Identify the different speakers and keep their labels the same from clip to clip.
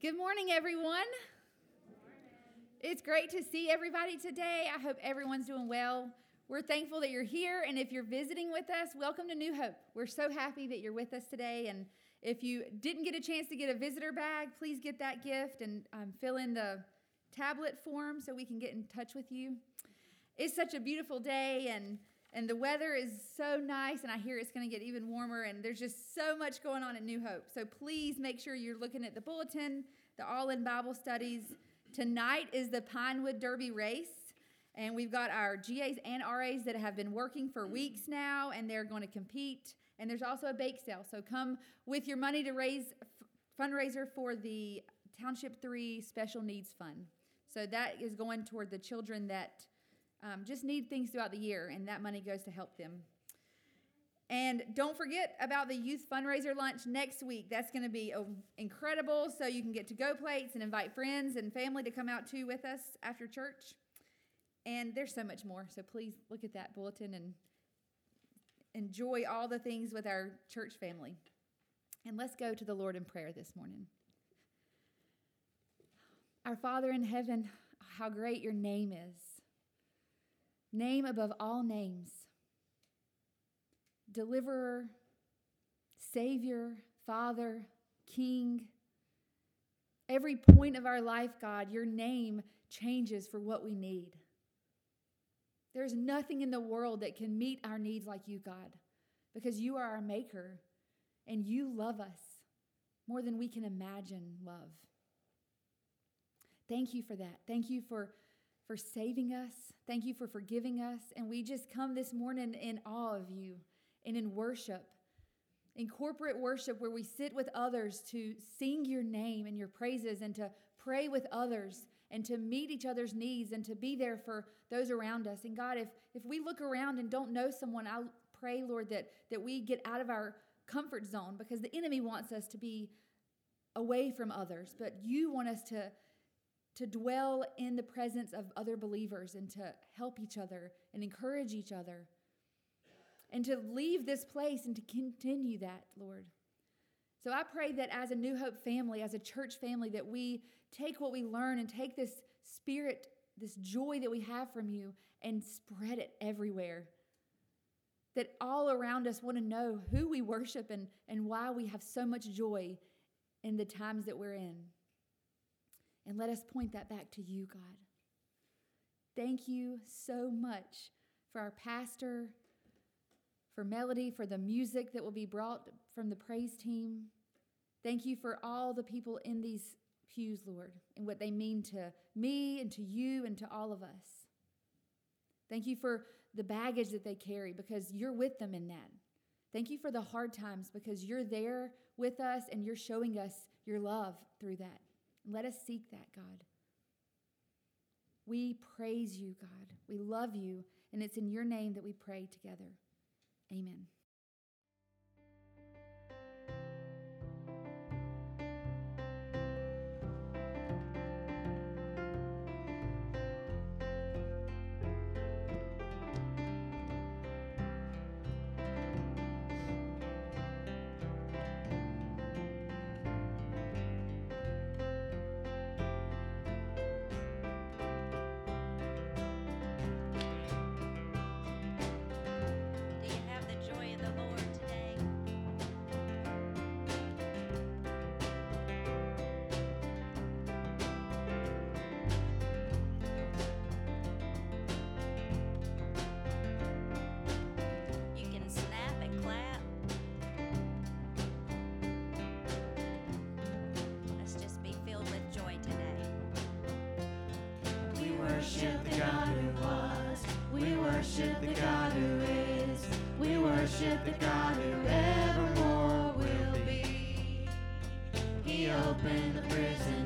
Speaker 1: Good morning, everyone. It's great to see everybody today. I hope everyone's doing well. We're thankful that you're here, and if you're visiting with us, welcome to New Hope. We're so happy that you're with us today. And if you didn't get a chance to get a visitor bag, please get that gift and um, fill in the tablet form so we can get in touch with you. It's such a beautiful day, and and the weather is so nice, and I hear it's going to get even warmer, and there's just so much going on at New Hope. So please make sure you're looking at the bulletin, the All In Bible Studies. Tonight is the Pinewood Derby race, and we've got our GAs and RAs that have been working for weeks now, and they're going to compete. And there's also a bake sale, so come with your money to raise f- fundraiser for the Township 3 Special Needs Fund. So that is going toward the children that um, just need things throughout the year, and that money goes to help them. And don't forget about the youth fundraiser lunch next week. That's going to be oh, incredible. So you can get to go plates and invite friends and family to come out too with us after church. And there's so much more. So please look at that bulletin and enjoy all the things with our church family. And let's go to the Lord in prayer this morning. Our Father in heaven, how great your name is name above all names, deliverer, savior, father, king. Every point of our life, God, your name changes for what we need. There's nothing in the world that can meet our needs like you, God, because you are our maker and you love us more than we can imagine love. Thank you for that. Thank you for for saving us. Thank you for forgiving us. And we just come this morning in awe of you and in worship, in corporate worship, where we sit with others to sing your name and your praises and to pray with others and to meet each other's needs and to be there for those around us. And God, if, if we look around and don't know someone, I pray, Lord, that, that we get out of our comfort zone because the enemy wants us to be away from others, but you want us to to dwell in the presence of other believers and to help each other and encourage each other and to leave this place and to continue that, Lord. So I pray that as a New Hope family, as a church family, that we take what we learn and take this spirit, this joy that we have from you, and spread it everywhere. That all around us want to know who we worship and, and why we have so much joy in the times that we're in. And let us point that back to you, God. Thank you so much for our pastor, for Melody, for the music that will be brought from the praise team. Thank you for all the people in these pews, Lord, and what they mean to me and to you and to all of us. Thank you for the baggage that they carry because you're with them in that. Thank you for the hard times because you're there with us and you're showing us your love through that. Let us seek that, God. We praise you, God. We love you, and it's in your name that we pray together. Amen.
Speaker 2: Worship the God who was. We worship the God who is. We worship the God who evermore will be. He opened the prison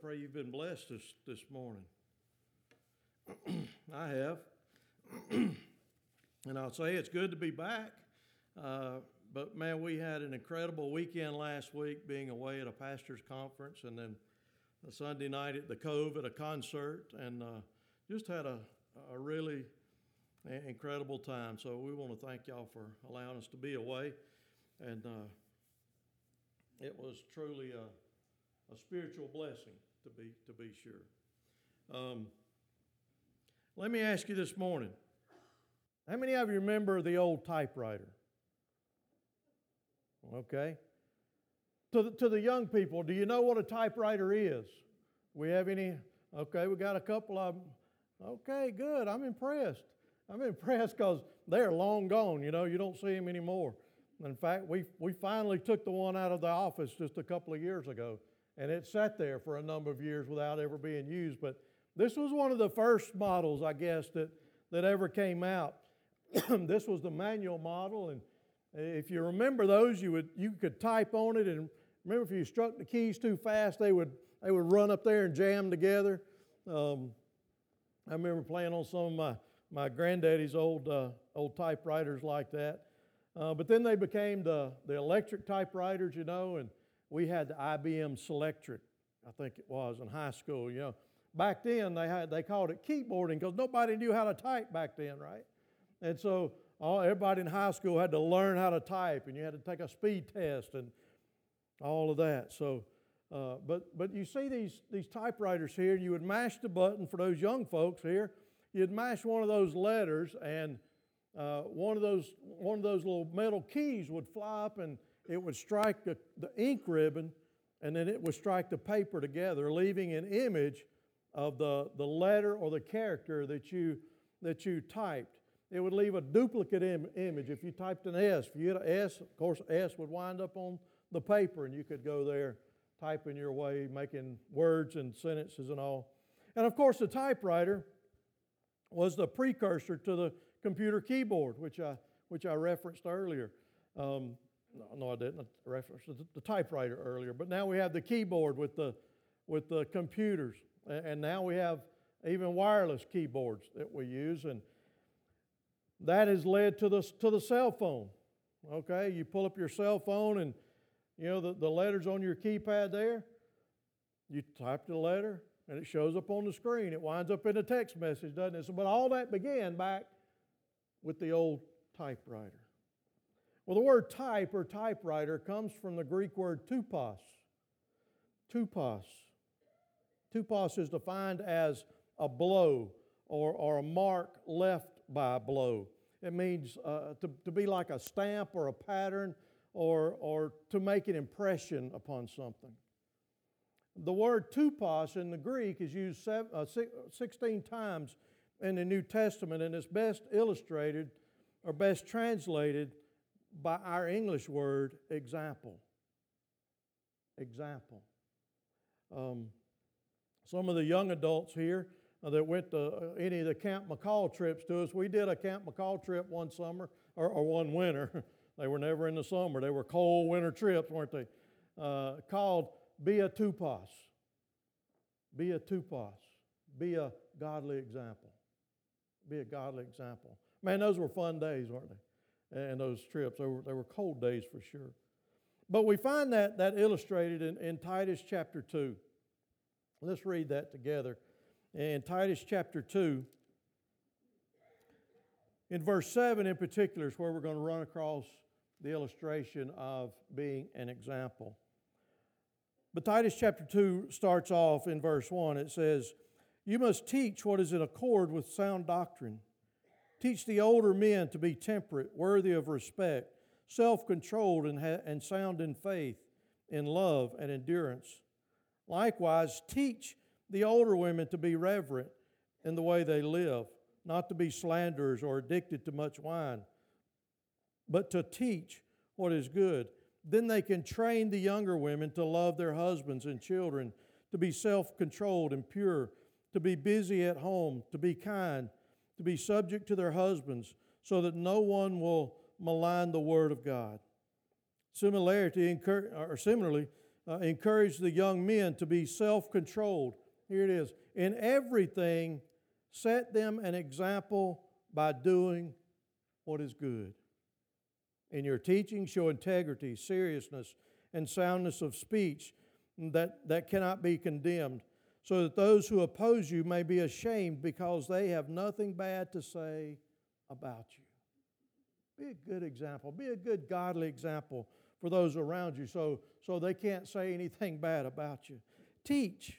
Speaker 3: pray you've been blessed this, this morning. I have. and I'll say it's good to be back. Uh, but man, we had an incredible weekend last week being away at a pastor's conference and then a Sunday night at the Cove at a concert and uh, just had a, a really incredible time. So we want to thank y'all for allowing us to be away. And uh, it was truly a, a spiritual blessing to be to be sure. Um, let me ask you this morning: How many of you remember the old typewriter? Okay. To the, to the young people, do you know what a typewriter is? We have any? Okay, we got a couple of them. Okay, good. I'm impressed. I'm impressed because they're long gone. You know, you don't see them anymore. In fact, we, we finally took the one out of the office just a couple of years ago, and it sat there for a number of years without ever being used. But this was one of the first models, I guess, that, that ever came out. this was the manual model, and if you remember those, you would you could type on it, and remember if you struck the keys too fast, they would they would run up there and jam together. Um, I remember playing on some of my my granddaddy's old uh, old typewriters like that. Uh, but then they became the, the electric typewriters, you know, and we had the IBM Selectric, I think it was, in high school, you know. Back then, they, had, they called it keyboarding because nobody knew how to type back then, right? And so all, everybody in high school had to learn how to type, and you had to take a speed test and all of that. So, uh, but, but you see these, these typewriters here, you would mash the button for those young folks here. You'd mash one of those letters, and uh, one of those one of those little metal keys would fly up and it would strike the, the ink ribbon and then it would strike the paper together leaving an image of the, the letter or the character that you that you typed. It would leave a duplicate Im- image. If you typed an s if you had an s of course s would wind up on the paper and you could go there typing your way making words and sentences and all. And of course the typewriter was the precursor to the computer keyboard, which I, which I referenced earlier. Um, no, no, I didn't reference the, the typewriter earlier, but now we have the keyboard with the, with the computers. And, now we have even wireless keyboards that we use. And that has led to the, to the cell phone. Okay, you pull up your cell phone and you know the, the letters on your keypad there, you type the letter and it shows up on the screen. It winds up in a text message, doesn't it? So, but all that began back with the old typewriter. Well, the word type or typewriter comes from the Greek word tupos. Tupos. Tupos is defined as a blow or, or a mark left by a blow. It means uh, to, to be like a stamp or a pattern or, or to make an impression upon something. The word tupos in the Greek is used seven, uh, 16 times in the New Testament, and it's best illustrated or best translated by our English word example. Example. Um, some of the young adults here that went to uh, any of the Camp McCall trips to us, we did a Camp McCall trip one summer or, or one winter. they were never in the summer, they were cold winter trips, weren't they? Uh, called Be a Tupos. Be a Tupos. Be a godly example. Be a godly example. Man, those were fun days, weren't they? And those trips, they were, they were cold days for sure. But we find that, that illustrated in, in Titus chapter 2. Let's read that together. In Titus chapter 2, in verse 7 in particular, is where we're going to run across the illustration of being an example. But Titus chapter 2 starts off in verse 1. It says, You must teach what is in accord with sound doctrine. Teach the older men to be temperate, worthy of respect, self controlled, and, ha- and sound in faith, in love and endurance. Likewise, teach the older women to be reverent in the way they live, not to be slanderers or addicted to much wine, but to teach what is good. Then they can train the younger women to love their husbands and children, to be self controlled and pure, to be busy at home, to be kind, to be subject to their husbands, so that no one will malign the word of God. Similarity, or similarly, uh, encourage the young men to be self controlled. Here it is. In everything, set them an example by doing what is good. In your teaching, show integrity, seriousness, and soundness of speech that, that cannot be condemned, so that those who oppose you may be ashamed because they have nothing bad to say about you. Be a good example. Be a good godly example for those around you so, so they can't say anything bad about you. Teach.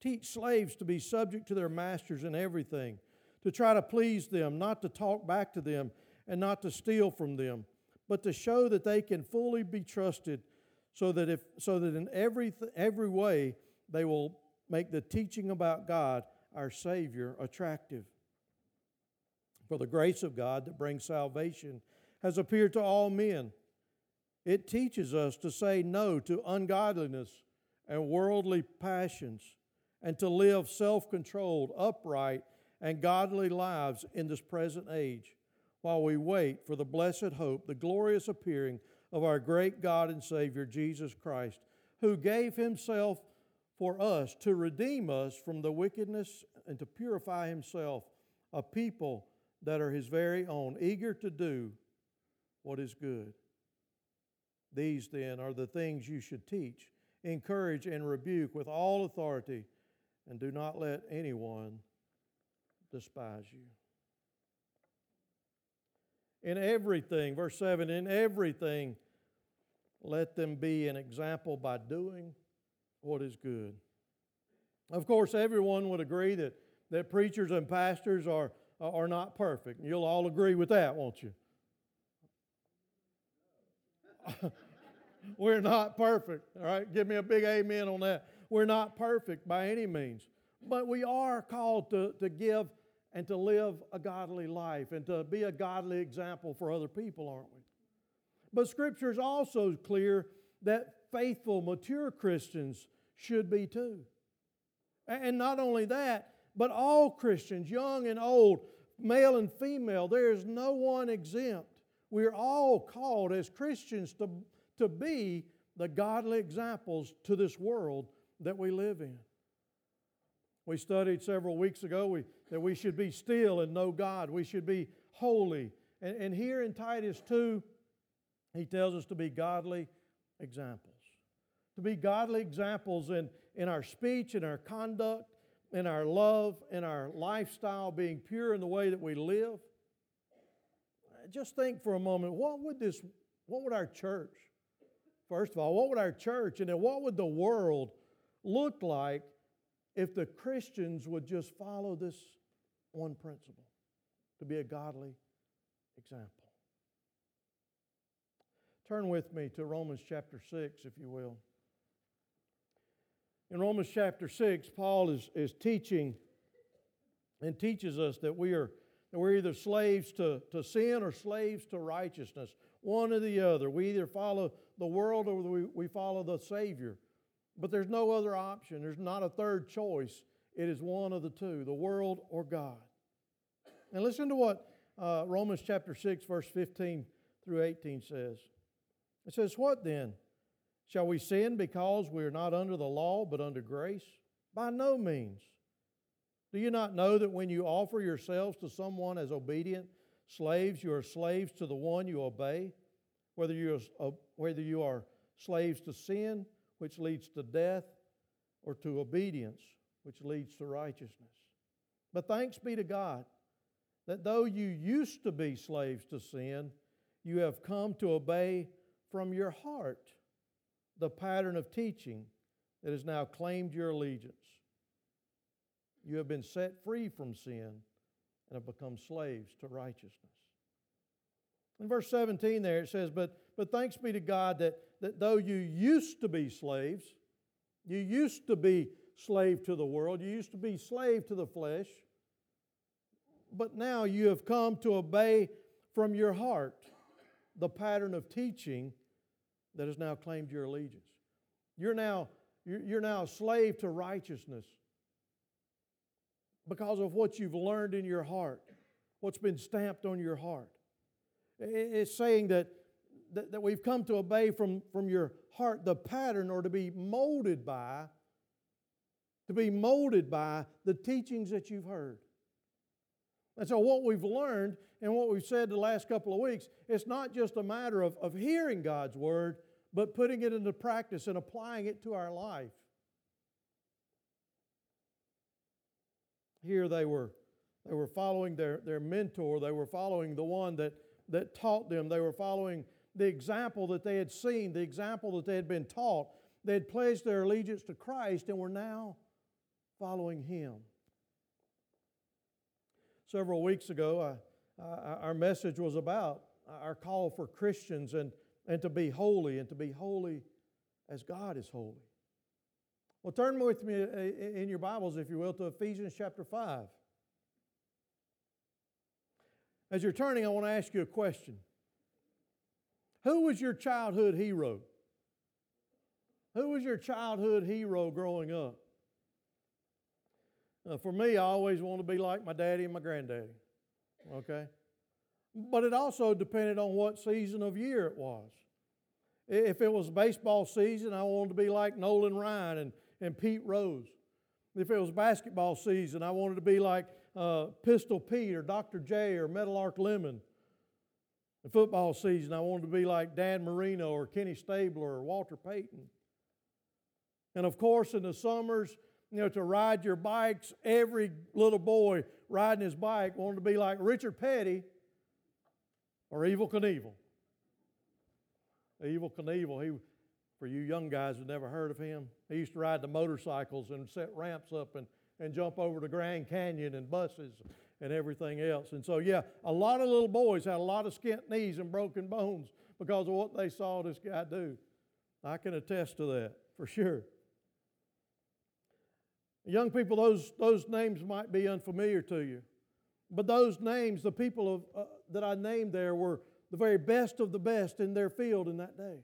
Speaker 3: Teach slaves to be subject to their masters in everything, to try to please them, not to talk back to them, and not to steal from them, but to show that they can fully be trusted so that, if, so that in every, every way they will make the teaching about God, our Savior, attractive. For the grace of God that brings salvation has appeared to all men it teaches us to say no to ungodliness and worldly passions and to live self controlled, upright, and godly lives in this present age while we wait for the blessed hope, the glorious appearing of our great God and Savior, Jesus Christ, who gave Himself for us to redeem us from the wickedness and to purify Himself a people that are His very own, eager to do what is good. These, then, are the things you should teach, encourage, and rebuke with all authority, and do not let anyone despise you. In everything, verse 7, in everything, let them be an example by doing what is good. Of course, everyone would agree that, that preachers and pastors are, are not perfect. You'll all agree with that, won't you? We're not perfect. All right, give me a big amen on that. We're not perfect by any means, but we are called to, to give and to live a godly life and to be a godly example for other people, aren't we? But Scripture is also clear that faithful, mature Christians should be too. And not only that, but all Christians, young and old, male and female, there is no one exempt. we're all called as Christians to, to be the godly examples to this world that we live in. We studied several weeks ago we, that we should be still and know God. We should be holy. And, and here in Titus 2, he tells us to be godly examples. To be godly examples in, in our speech, in our conduct, in our love, in our lifestyle, being pure in the way that we live. Uh, just think for a moment, what would this, what would our church, first of all, what would our church and then what would the world look like if the Christians would just follow this one principle to be a godly example? Turn with me to Romans chapter 6, if you will. In Romans chapter 6, Paul is, is teaching and teaches us that we are that we're either slaves to, to sin or slaves to righteousness, one or the other. We either follow the world or we, we follow the Savior. But there's no other option. There's not a third choice. It is one of the two the world or God. And listen to what uh, Romans chapter 6, verse 15 through 18 says. It says, What then? Shall we sin because we are not under the law but under grace? By no means. Do you not know that when you offer yourselves to someone as obedient slaves, you are slaves to the one you obey, whether you are, uh, whether you are slaves to sin, which leads to death, or to obedience, which leads to righteousness? But thanks be to God that though you used to be slaves to sin, you have come to obey from your heart the pattern of teaching that has now claimed your allegiance. You have been set free from sin and have become slaves to righteousness. In verse 17 there it says, But, but thanks be to God that, that though you used to be slaves, you used to be slave to the world, you used to be slave to the flesh, but now you have come to obey from your heart the pattern of teaching that has now claimed your allegiance. You're now, you're now a slave to righteousness because of what you've learned in your heart, what's been stamped on your heart. It's saying that, that, that we've come to obey from, from your heart the pattern or to be molded by, to be molded by the teachings that you've heard. And so, what we've learned and what we've said the last couple of weeks, it's not just a matter of, of hearing God's word, but putting it into practice and applying it to our life. Here they were, they were following their, their mentor, they were following the one that, that taught them, they were following the example that they had seen, the example that they had been taught. They had pledged their allegiance to Christ and were now following Him. Several weeks ago, I, I, our message was about our call for Christians and, and to be holy and to be holy as God is holy. Well, turn with me uh, in your Bibles, if you will, to Ephesians chapter 5. As you're turning, I want to ask you a question. Who was your childhood hero? Who was your childhood hero growing up? Uh, for me, I always wanted to be like my daddy and my granddaddy. Okay? But it also depended on what season of year it was. If it was baseball season, I wanted to be like Nolan Ryan and and Pete Rose. If it was basketball season, I wanted to be like uh, Pistol Pete or Dr. J or Meadowlark Lemon. In football season, I wanted to be like Dan Marino or Kenny Stabler or Walter Payton. And of course, in the summers, you know, to ride your bikes, every little boy riding his bike wanted to be like Richard Petty or Evel Knievel. Evel Knievel, he, for you young guys who never heard of him, he used to ride the motorcycles and set ramps up and, and jump over the Grand Canyon and buses and everything else. And so, yeah, a lot of little boys had a lot of skint knees and broken bones because of what they saw this guy do. I can attest to that for sure. Young people, those, those names might be unfamiliar to you. But those names, the people of, uh, that I named there, were the very best of the best in their field in that day.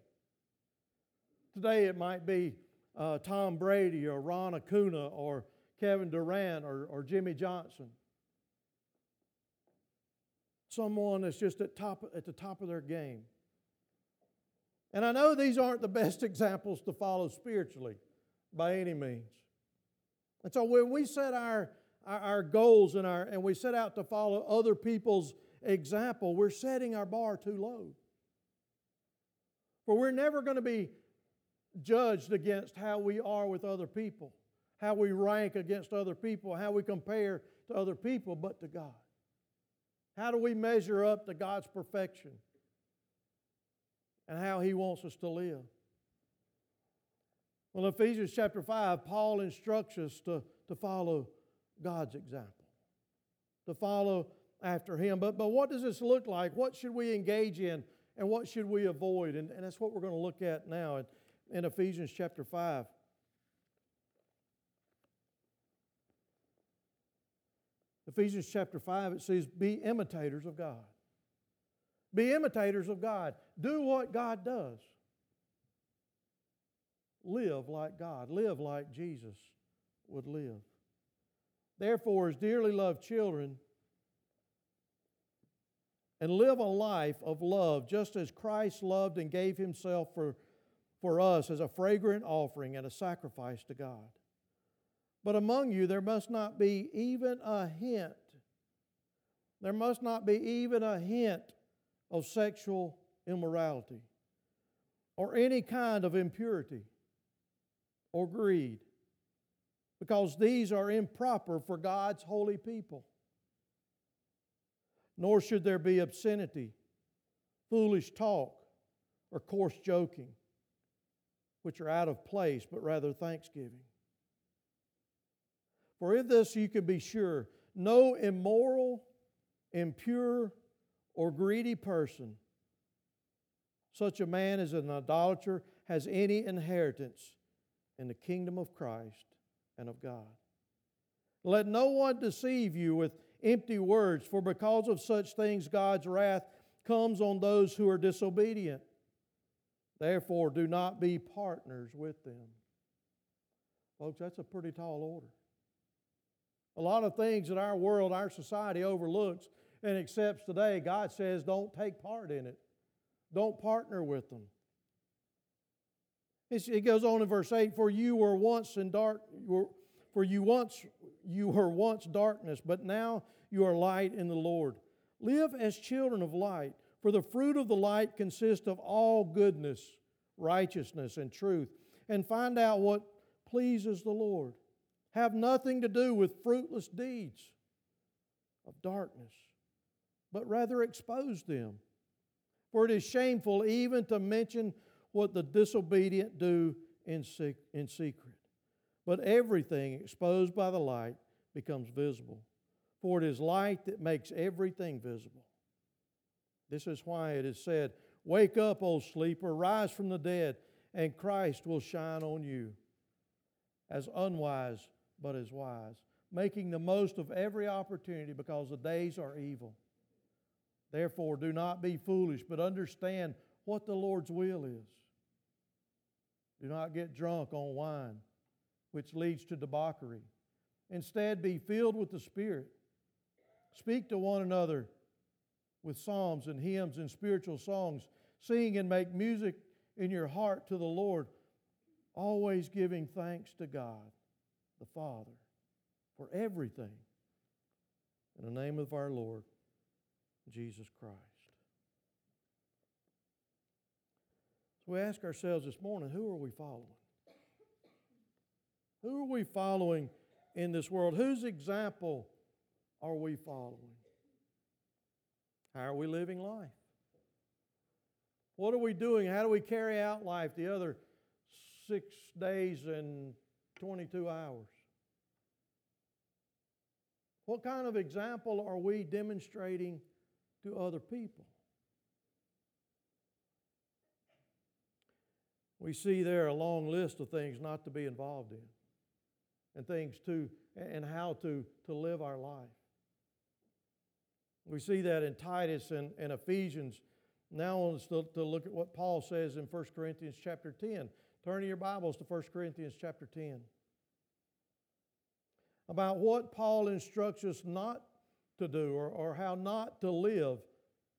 Speaker 3: Today it might be uh, Tom Brady or Ron Acuna or Kevin Durant or, or Jimmie Johnson. someone that's just at, top, at the top of their game. And I know these aren't the best examples to follow spiritually by any means. And so when we set our, our, our, goals and, our, and we set out to follow other people's example, we're setting our bar too low. For we're never going to be judged against how we are with other people, how we rank against other people, how we compare to other people, but to God. How do we measure up to God's perfection and how He wants us to live? Well, Ephesians chapter 5, Paul instructs us to, to follow God's example, to follow after Him. But, but what does this look like? What should we engage in and what should we avoid? And, and that's what we're going to look at now in, in Ephesians chapter 5. Ephesians chapter 5, it says, Be imitators of God. Be imitators of God. Do what God does. Live like God. Live like Jesus would live. Therefore, as dearly loved children, and live a life of love, just as Christ loved and gave himself for, for us as a fragrant offering and a sacrifice to God. But among you there must not be even a hint, there must not be even a hint of sexual immorality or any kind of impurity or greed, because these are improper for God's holy people. Nor should there be obscenity, foolish talk, or coarse joking, which are out of place, but rather thanksgiving. For in this you can be sure, no immoral, impure, or greedy person, such a man as an idolater, has any inheritance in the kingdom of Christ and of God. Let no one deceive you with empty words, for because of such things God's wrath comes on those who are disobedient. Therefore, do not be partners with them. Folks, that's a pretty tall order. A lot of things that our world, our society overlooks and accepts today, God says don't take part in it. Don't partner with them. It goes on in verse 8 For you were once in dark, for you once you were once darkness, but now you are light in the Lord. Live as children of light, for the fruit of the light consists of all goodness, righteousness, and truth. And find out what pleases the Lord have nothing to do with fruitless deeds of darkness, but rather expose them. For it is shameful even to mention what the disobedient do in, in secret. But everything exposed by the light becomes visible. For it is light that makes everything visible. This is why it is said, Wake up, O sleeper, rise from the dead, and Christ will shine on you. As unwise but as wise, making the most of every opportunity because the days are evil. Therefore, do not be foolish, but understand what the Lord's will is. Do not get drunk on wine, which leads to debauchery. Instead, be filled with the Spirit. Speak to one another with psalms and hymns and spiritual songs. Sing and make music in your heart to the Lord, always giving thanks to God the Father for everything in the name of our Lord Jesus Christ. So we ask ourselves this morning who are we following? Who are we following in this world? Whose example are we following? How are we living life? What are we doing? How do we carry out life the other six days and 22 hours. What kind of example are we demonstrating to other people? We see there a long list of things not to be involved in and things to and how to, to live our life. We see that in Titus and, and Ephesians. Now us to, to look at what Paul says in 1 Corinthians chapter 10. Turn to your Bibles to 1 Corinthians chapter 10. About what Paul instructs us not to do or, or how not to live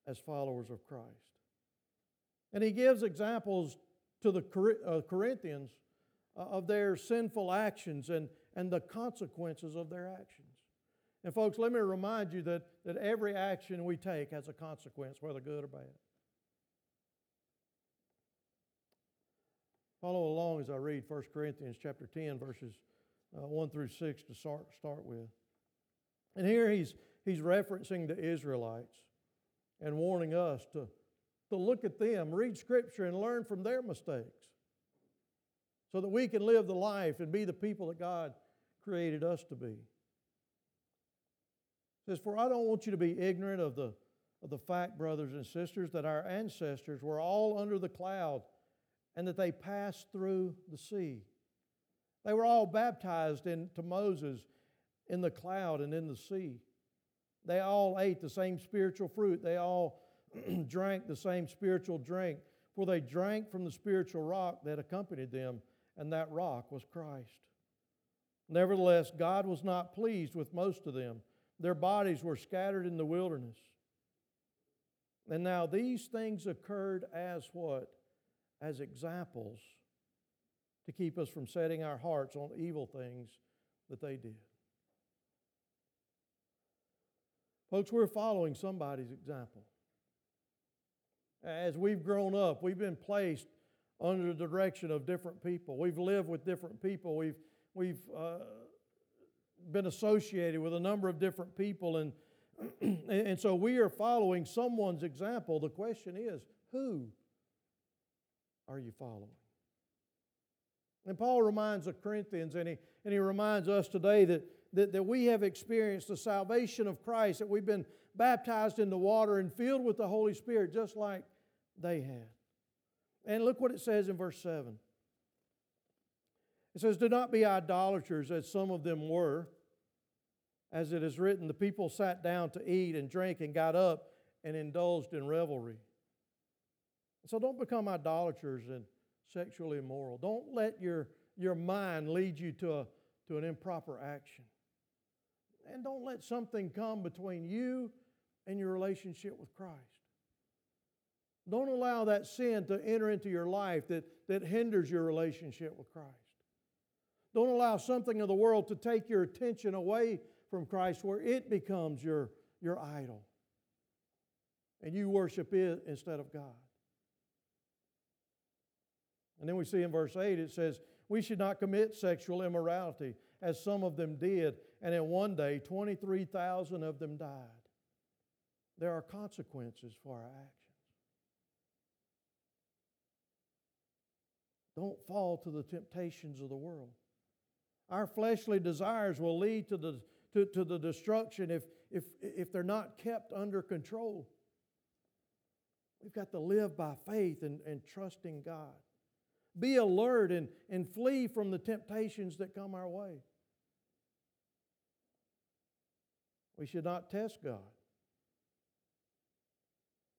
Speaker 3: as followers of Christ. And he gives examples to the uh, Corinthians uh, of their sinful actions and, and the consequences of their actions. And, folks, let me remind you that, that every action we take has a consequence, whether good or bad. Follow along as I read 1 Corinthians chapter 10, verses uh, 1 through 6 to start, start with. And here he's, he's referencing the Israelites and warning us to, to look at them, read Scripture, and learn from their mistakes so that we can live the life and be the people that God created us to be. It says, For I don't want you to be ignorant of the, of the fact, brothers and sisters, that our ancestors were all under the cloud and that they passed through the sea. They were all baptized into Moses in the cloud and in the sea. They all ate the same spiritual fruit. They all drank the same spiritual drink, for they drank from the spiritual rock that accompanied them, and that rock was Christ. Nevertheless, God was not pleased with most of them. Their bodies were scattered in the wilderness. And now these things occurred as what? As examples to keep us from setting our hearts on evil things that they did. Folks, we're following somebody's example. As we've grown up, we've been placed under the direction of different people. We've lived with different people. We've, we've uh, been associated with a number of different people. And, and so we are following someone's example. The question is, who are you following? And Paul reminds the Corinthians, and he, and he reminds us today that that, that we have experienced the salvation of Christ, that we've been baptized in the water and filled with the Holy Spirit, just like they had. And look what it says in verse 7. It says, Do not be idolaters, as some of them were. As it is written, the people sat down to eat and drink and got up and indulged in revelry. So don't become idolaters and sexually immoral. Don't let your, your mind lead you to, a, to an improper action. And don't let something come between you and your relationship with Christ. Don't allow that sin to enter into your life that, that hinders your relationship with Christ. Don't allow something of the world to take your attention away from Christ where it becomes your, your idol. And you worship it instead of God. And then we see in verse 8 it says, We should not commit sexual immorality as some of them did, and in one day, 23,000 of them died. There are consequences for our actions. Don't fall to the temptations of the world. Our fleshly desires will lead to the, to, to the destruction if, if, if they're not kept under control. We've got to live by faith and, and trust in God. Be alert and, and flee from the temptations that come our way. We should not test God,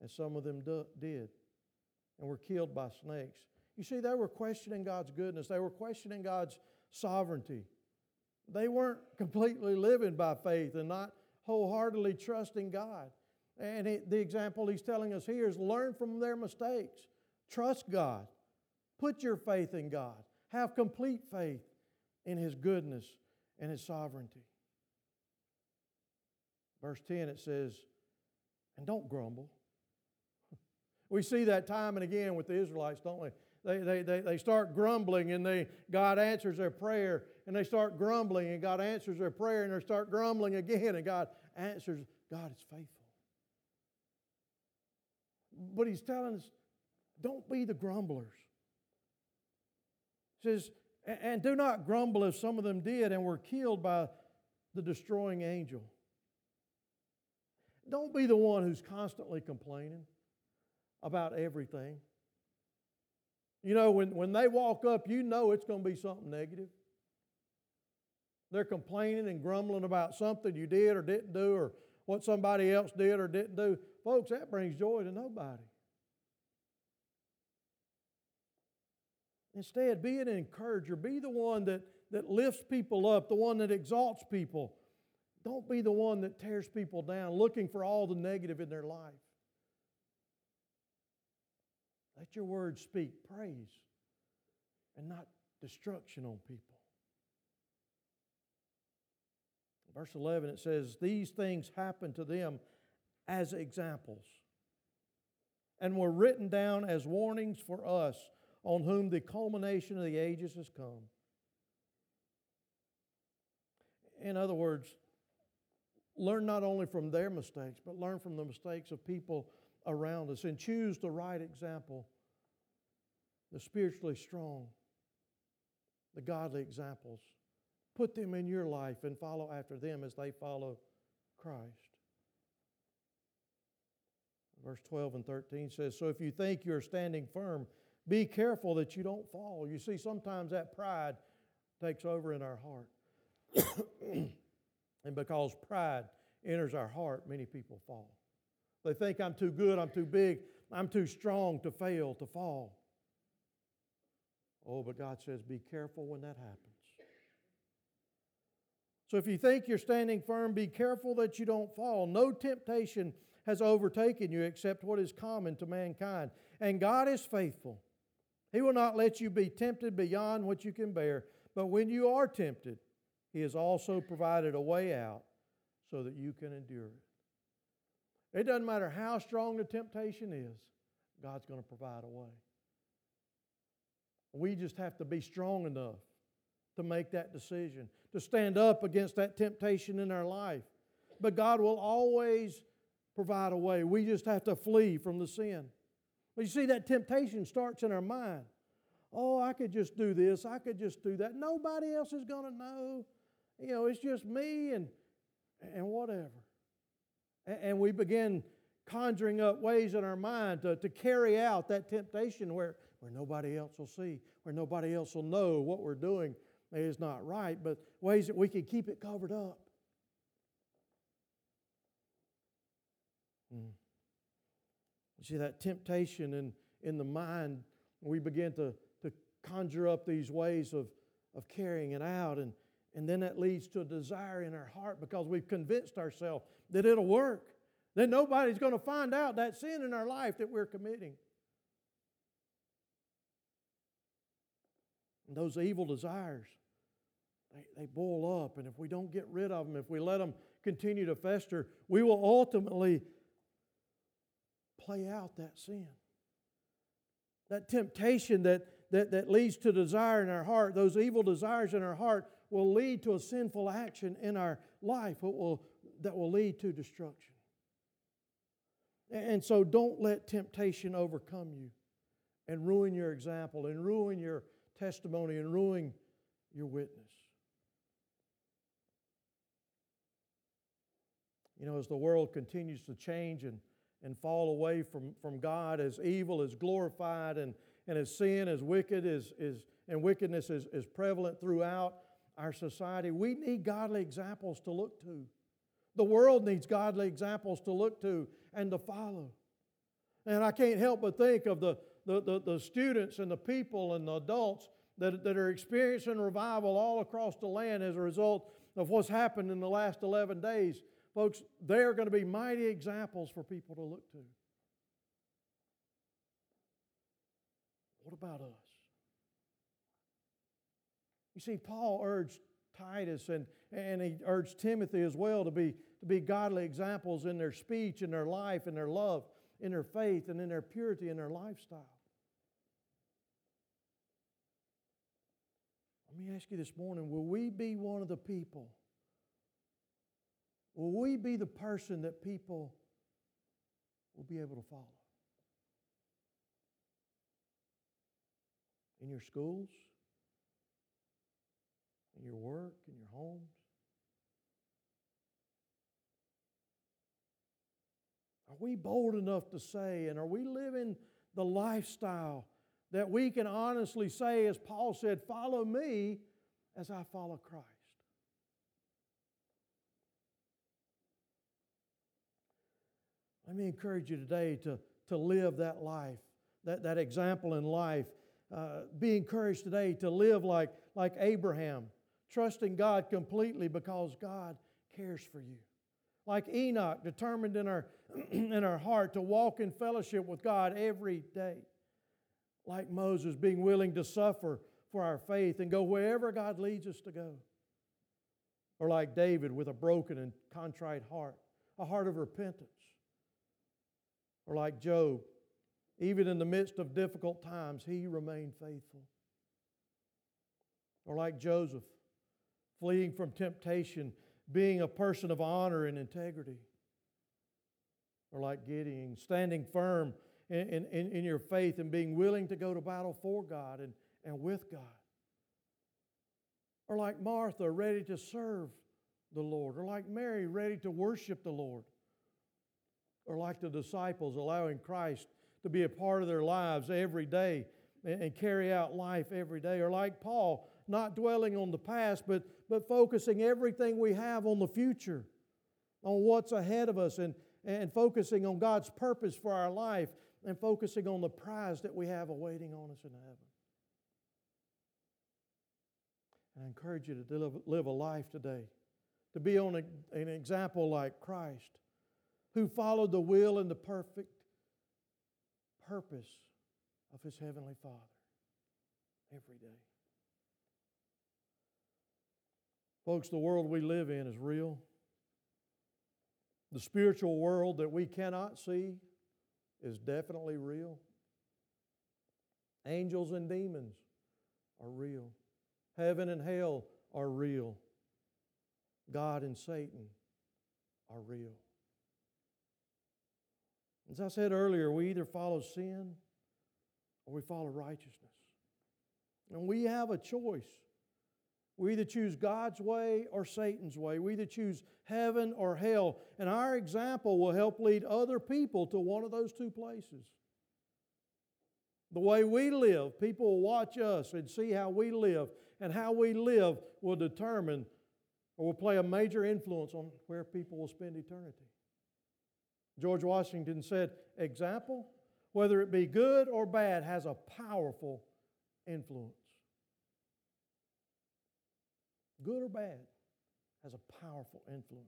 Speaker 3: as some of them do, did, and were killed by snakes. You see, they were questioning God's goodness, they were questioning God's sovereignty. They weren't completely living by faith and not wholeheartedly trusting God. And he, the example he's telling us here is learn from their mistakes. Trust God. Put your faith in God. Have complete faith in His goodness and His sovereignty. Verse 10, it says, and don't grumble. We see that time and again with the Israelites, don't we? They, they, they, they start grumbling and they, God answers their prayer and they start grumbling and God answers their prayer and they start grumbling again and God answers. God is faithful. But He's telling us, don't be the grumblers. He says, and do not grumble as some of them did and were killed by the destroying angel. Don't be the one who's constantly complaining about everything. You know, when, when they walk up, you know it's going to be something negative. They're complaining and grumbling about something you did or didn't do or what somebody else did or didn't do. Folks, that brings joy to nobody. Instead, be an encourager. Be the one that, that lifts people up, the one that exalts people, Don't be the one that tears people down, looking for all the negative in their life. Let your words speak praise and not destruction on people. Verse 11, it says, These things happened to them as examples and were written down as warnings for us on whom the culmination of the ages has come. In other words, learn not only from their mistakes, but learn from the mistakes of people around us and choose the right example, the spiritually strong, the godly examples. Put them in your life and follow after them as they follow Christ. Verse 12 and 13 says, So if you think you're standing firm, be careful that you don't fall. You see, sometimes that pride takes over in our heart. and because pride enters our heart, many people fall. They think I'm too good, I'm too big, I'm too strong to fail, to fall. Oh, but God says, be careful when that happens. So if you think you're standing firm, be careful that you don't fall. No temptation has overtaken you except what is common to mankind. And God is faithful. He will not let you be tempted beyond what you can bear. But when you are tempted, He has also provided a way out so that you can endure it. It doesn't matter how strong the temptation is, God's going to provide a way. We just have to be strong enough to make that decision, to stand up against that temptation in our life. But God will always provide a way. We just have to flee from the sin. But you see, that temptation starts in our mind. Oh, I could just do this, I could just do that. Nobody else is going to know. You know, it's just me and, and whatever. And, we begin conjuring up ways in our mind to, to carry out that temptation where, where nobody else will see, where nobody else will know what we're doing is not right, but ways that we can keep it covered up. Mm. You see, that temptation in, in the mind, we begin to, to conjure up these ways of, of carrying it out, and, and then that leads to a desire in our heart because we've convinced ourselves that it'll work, that nobody's going to find out that sin in our life that we're committing. And those evil desires, they, they boil up, and if we don't get rid of them, if we let them continue to fester, we will ultimately play out that sin. That temptation that, that, that leads to desire in our heart, those evil desires in our heart, will lead to a sinful action in our life that will, that will lead to destruction. And so don't let temptation overcome you and ruin your example and ruin your testimony and ruin your witness. You know, as the world continues to change and and fall away from, from God, as evil is glorified and, and as sin, as wicked is, is, and wickedness is, is prevalent throughout our society, we need godly examples to look to. The world needs godly examples to look to and to follow. And I can't help but think of the, the, the, the students and the people and the adults that, that are experiencing revival all across the land as a result of what's happened in the last 11 days. Folks, they are going to be mighty examples for people to look to. What about us? You see, Paul urged Titus and, and he urged Timothy as well to be, to be godly examples in their speech, in their life, in their love, in their faith, and in their purity, in their lifestyle. Let me ask you this morning will we be one of the people Will we be the person that people will be able to follow? In your schools, in your work, in your homes? Are we bold enough to say, and are we living the lifestyle that we can honestly say, as Paul said, follow me as I follow Christ? Let me encourage you today to, to live that life, that, that example in life. Uh, be encouraged today to live like, like Abraham, trusting God completely because God cares for you. Like Enoch, determined in our, in our heart to walk in fellowship with God every day. Like Moses, being willing to suffer for our faith and go wherever God leads us to go. Or like David, with a broken and contrite heart, a heart of repentance. Or like Job, even in the midst of difficult times, he remained faithful. Or like Joseph, fleeing from temptation, being a person of honor and integrity. Or like Gideon, standing firm in, in, in your faith and being willing to go to battle for God and, and with God. Or like Martha, ready to serve the Lord. Or like Mary, ready to worship the Lord. Or like the disciples, allowing Christ to be a part of their lives every day and, and carry out life every day. Or like Paul, not dwelling on the past, but, but focusing everything we have on the future, on what's ahead of us, and, and focusing on God's purpose for our life, and focusing on the prize that we have awaiting on us in heaven. And I encourage you to live, a life today, to be on a, an example like Christ, who followed the will and the perfect purpose of his heavenly Father every day. Folks, the world we live in is real. The spiritual world that we cannot see is definitely real. Angels and demons are real. Heaven and hell are real. God and Satan are real. As I said earlier, we either follow sin or we follow righteousness. And we have a choice. We either choose God's way or Satan's way. We either choose heaven or hell. And our example will help lead other people to one of those two places. The way we live, people will watch us and see how we live. And how we live will determine or will play a major influence on where people will spend eternity. George Washington said, example, whether it be good or bad, has a powerful influence good or bad, has a powerful influence.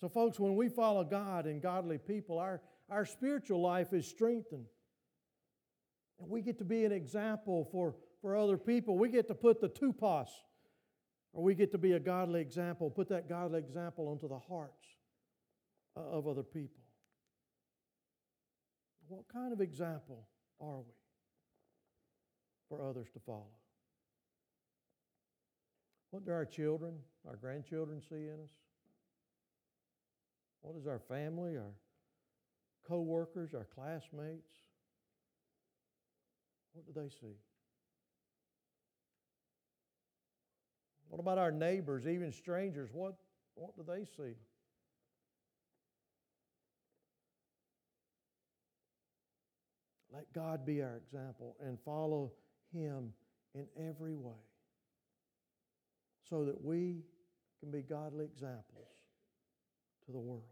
Speaker 3: So, folks, when we follow God and godly people, our, our spiritual life is strengthened. And we get to be an example for, for other people. We get to put the Tupos, or we get to be a godly example, put that godly example onto the hearts of other people. What kind of example are we for others to follow? What do our children, our grandchildren see in us? What does our family, our co workers, our classmates, what do they see? What about our neighbors, even strangers? What, what do they see? Let God be our example and follow Him in every way so that we can be godly examples to the world.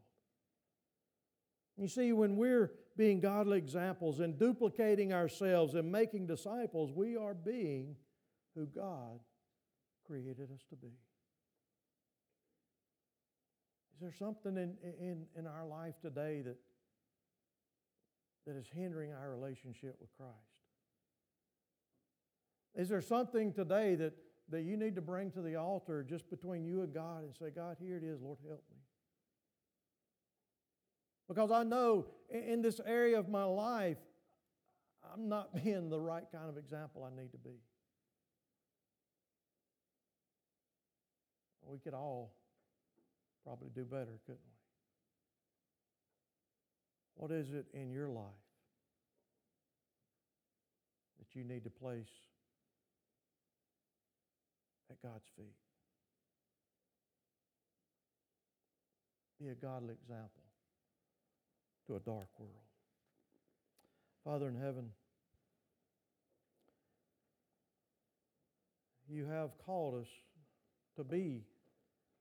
Speaker 3: You see, when we're being godly examples and duplicating ourselves and making disciples, we are being who God created us to be. Is there something in, in, in our life today that, that is hindering our relationship with Christ? Is there something today that that you need to bring to the altar just between you and God and say, God, here it is, Lord, help me. Because I know in this area of my life, I'm not being the right kind of example I need to be. We could all probably do better, couldn't we? What is it in your life that you need to place at God's feet. Be a godly example to a dark world. Father in heaven, you have called us to be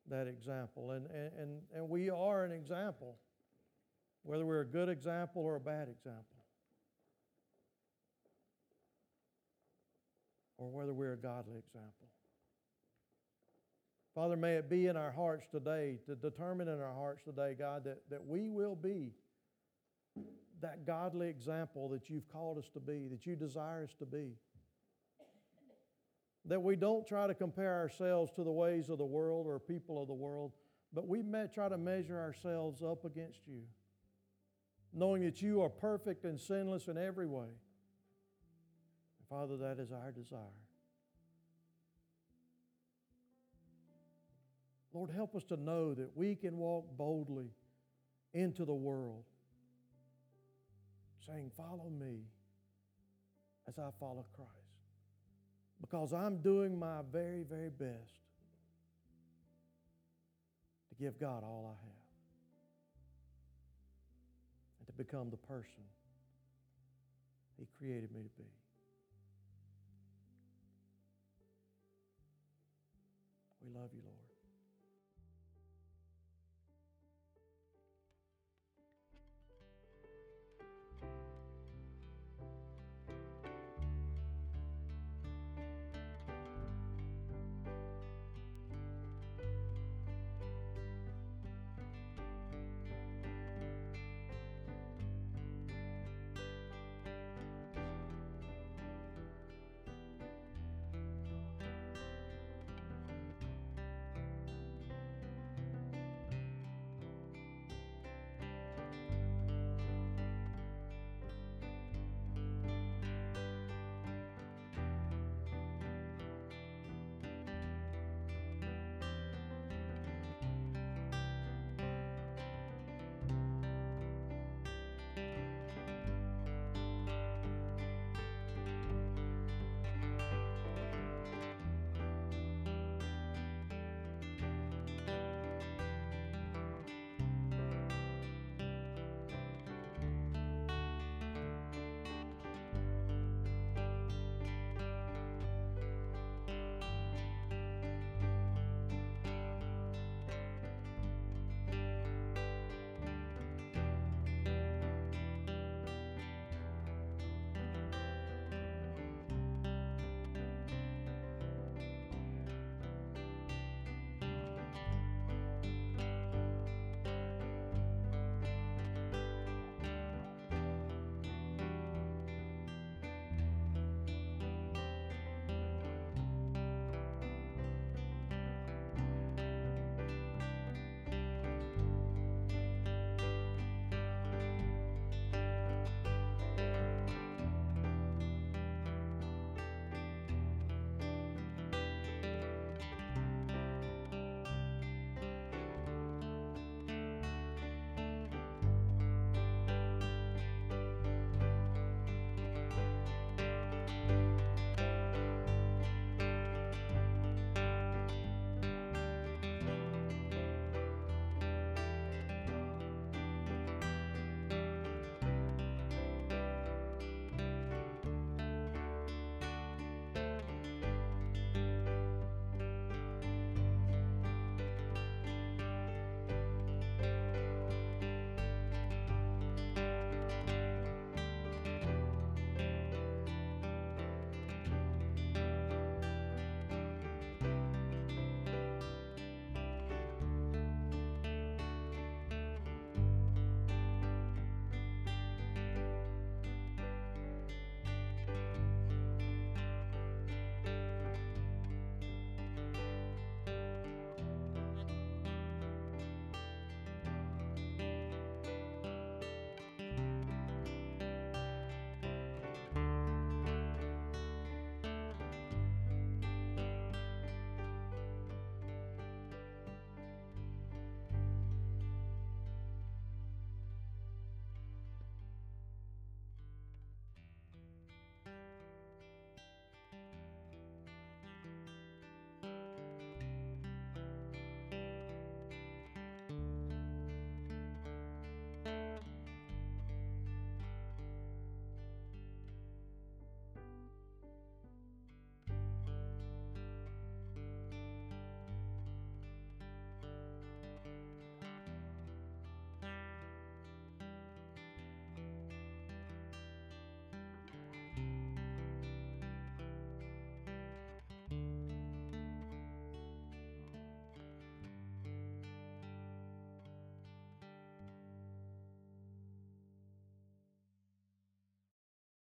Speaker 3: that example, and, and, and we are an example, whether we're a good example or a bad example. Or whether we're a godly example. Father, may it be in our hearts today, to determine in our hearts today, God, that, that we will be that godly example that you've called us to be, that you desire us to be. That we don't try to compare ourselves to the ways of the world or people of the world, but we try to measure ourselves up against you, knowing that you are perfect and sinless in every way. Father, that is our desire. Lord, help us to know that we can walk boldly into the world, saying, Follow me as I follow Christ. Because I'm doing my very, very best to give God all I have and to become the person He created me to be. We love you, Lord.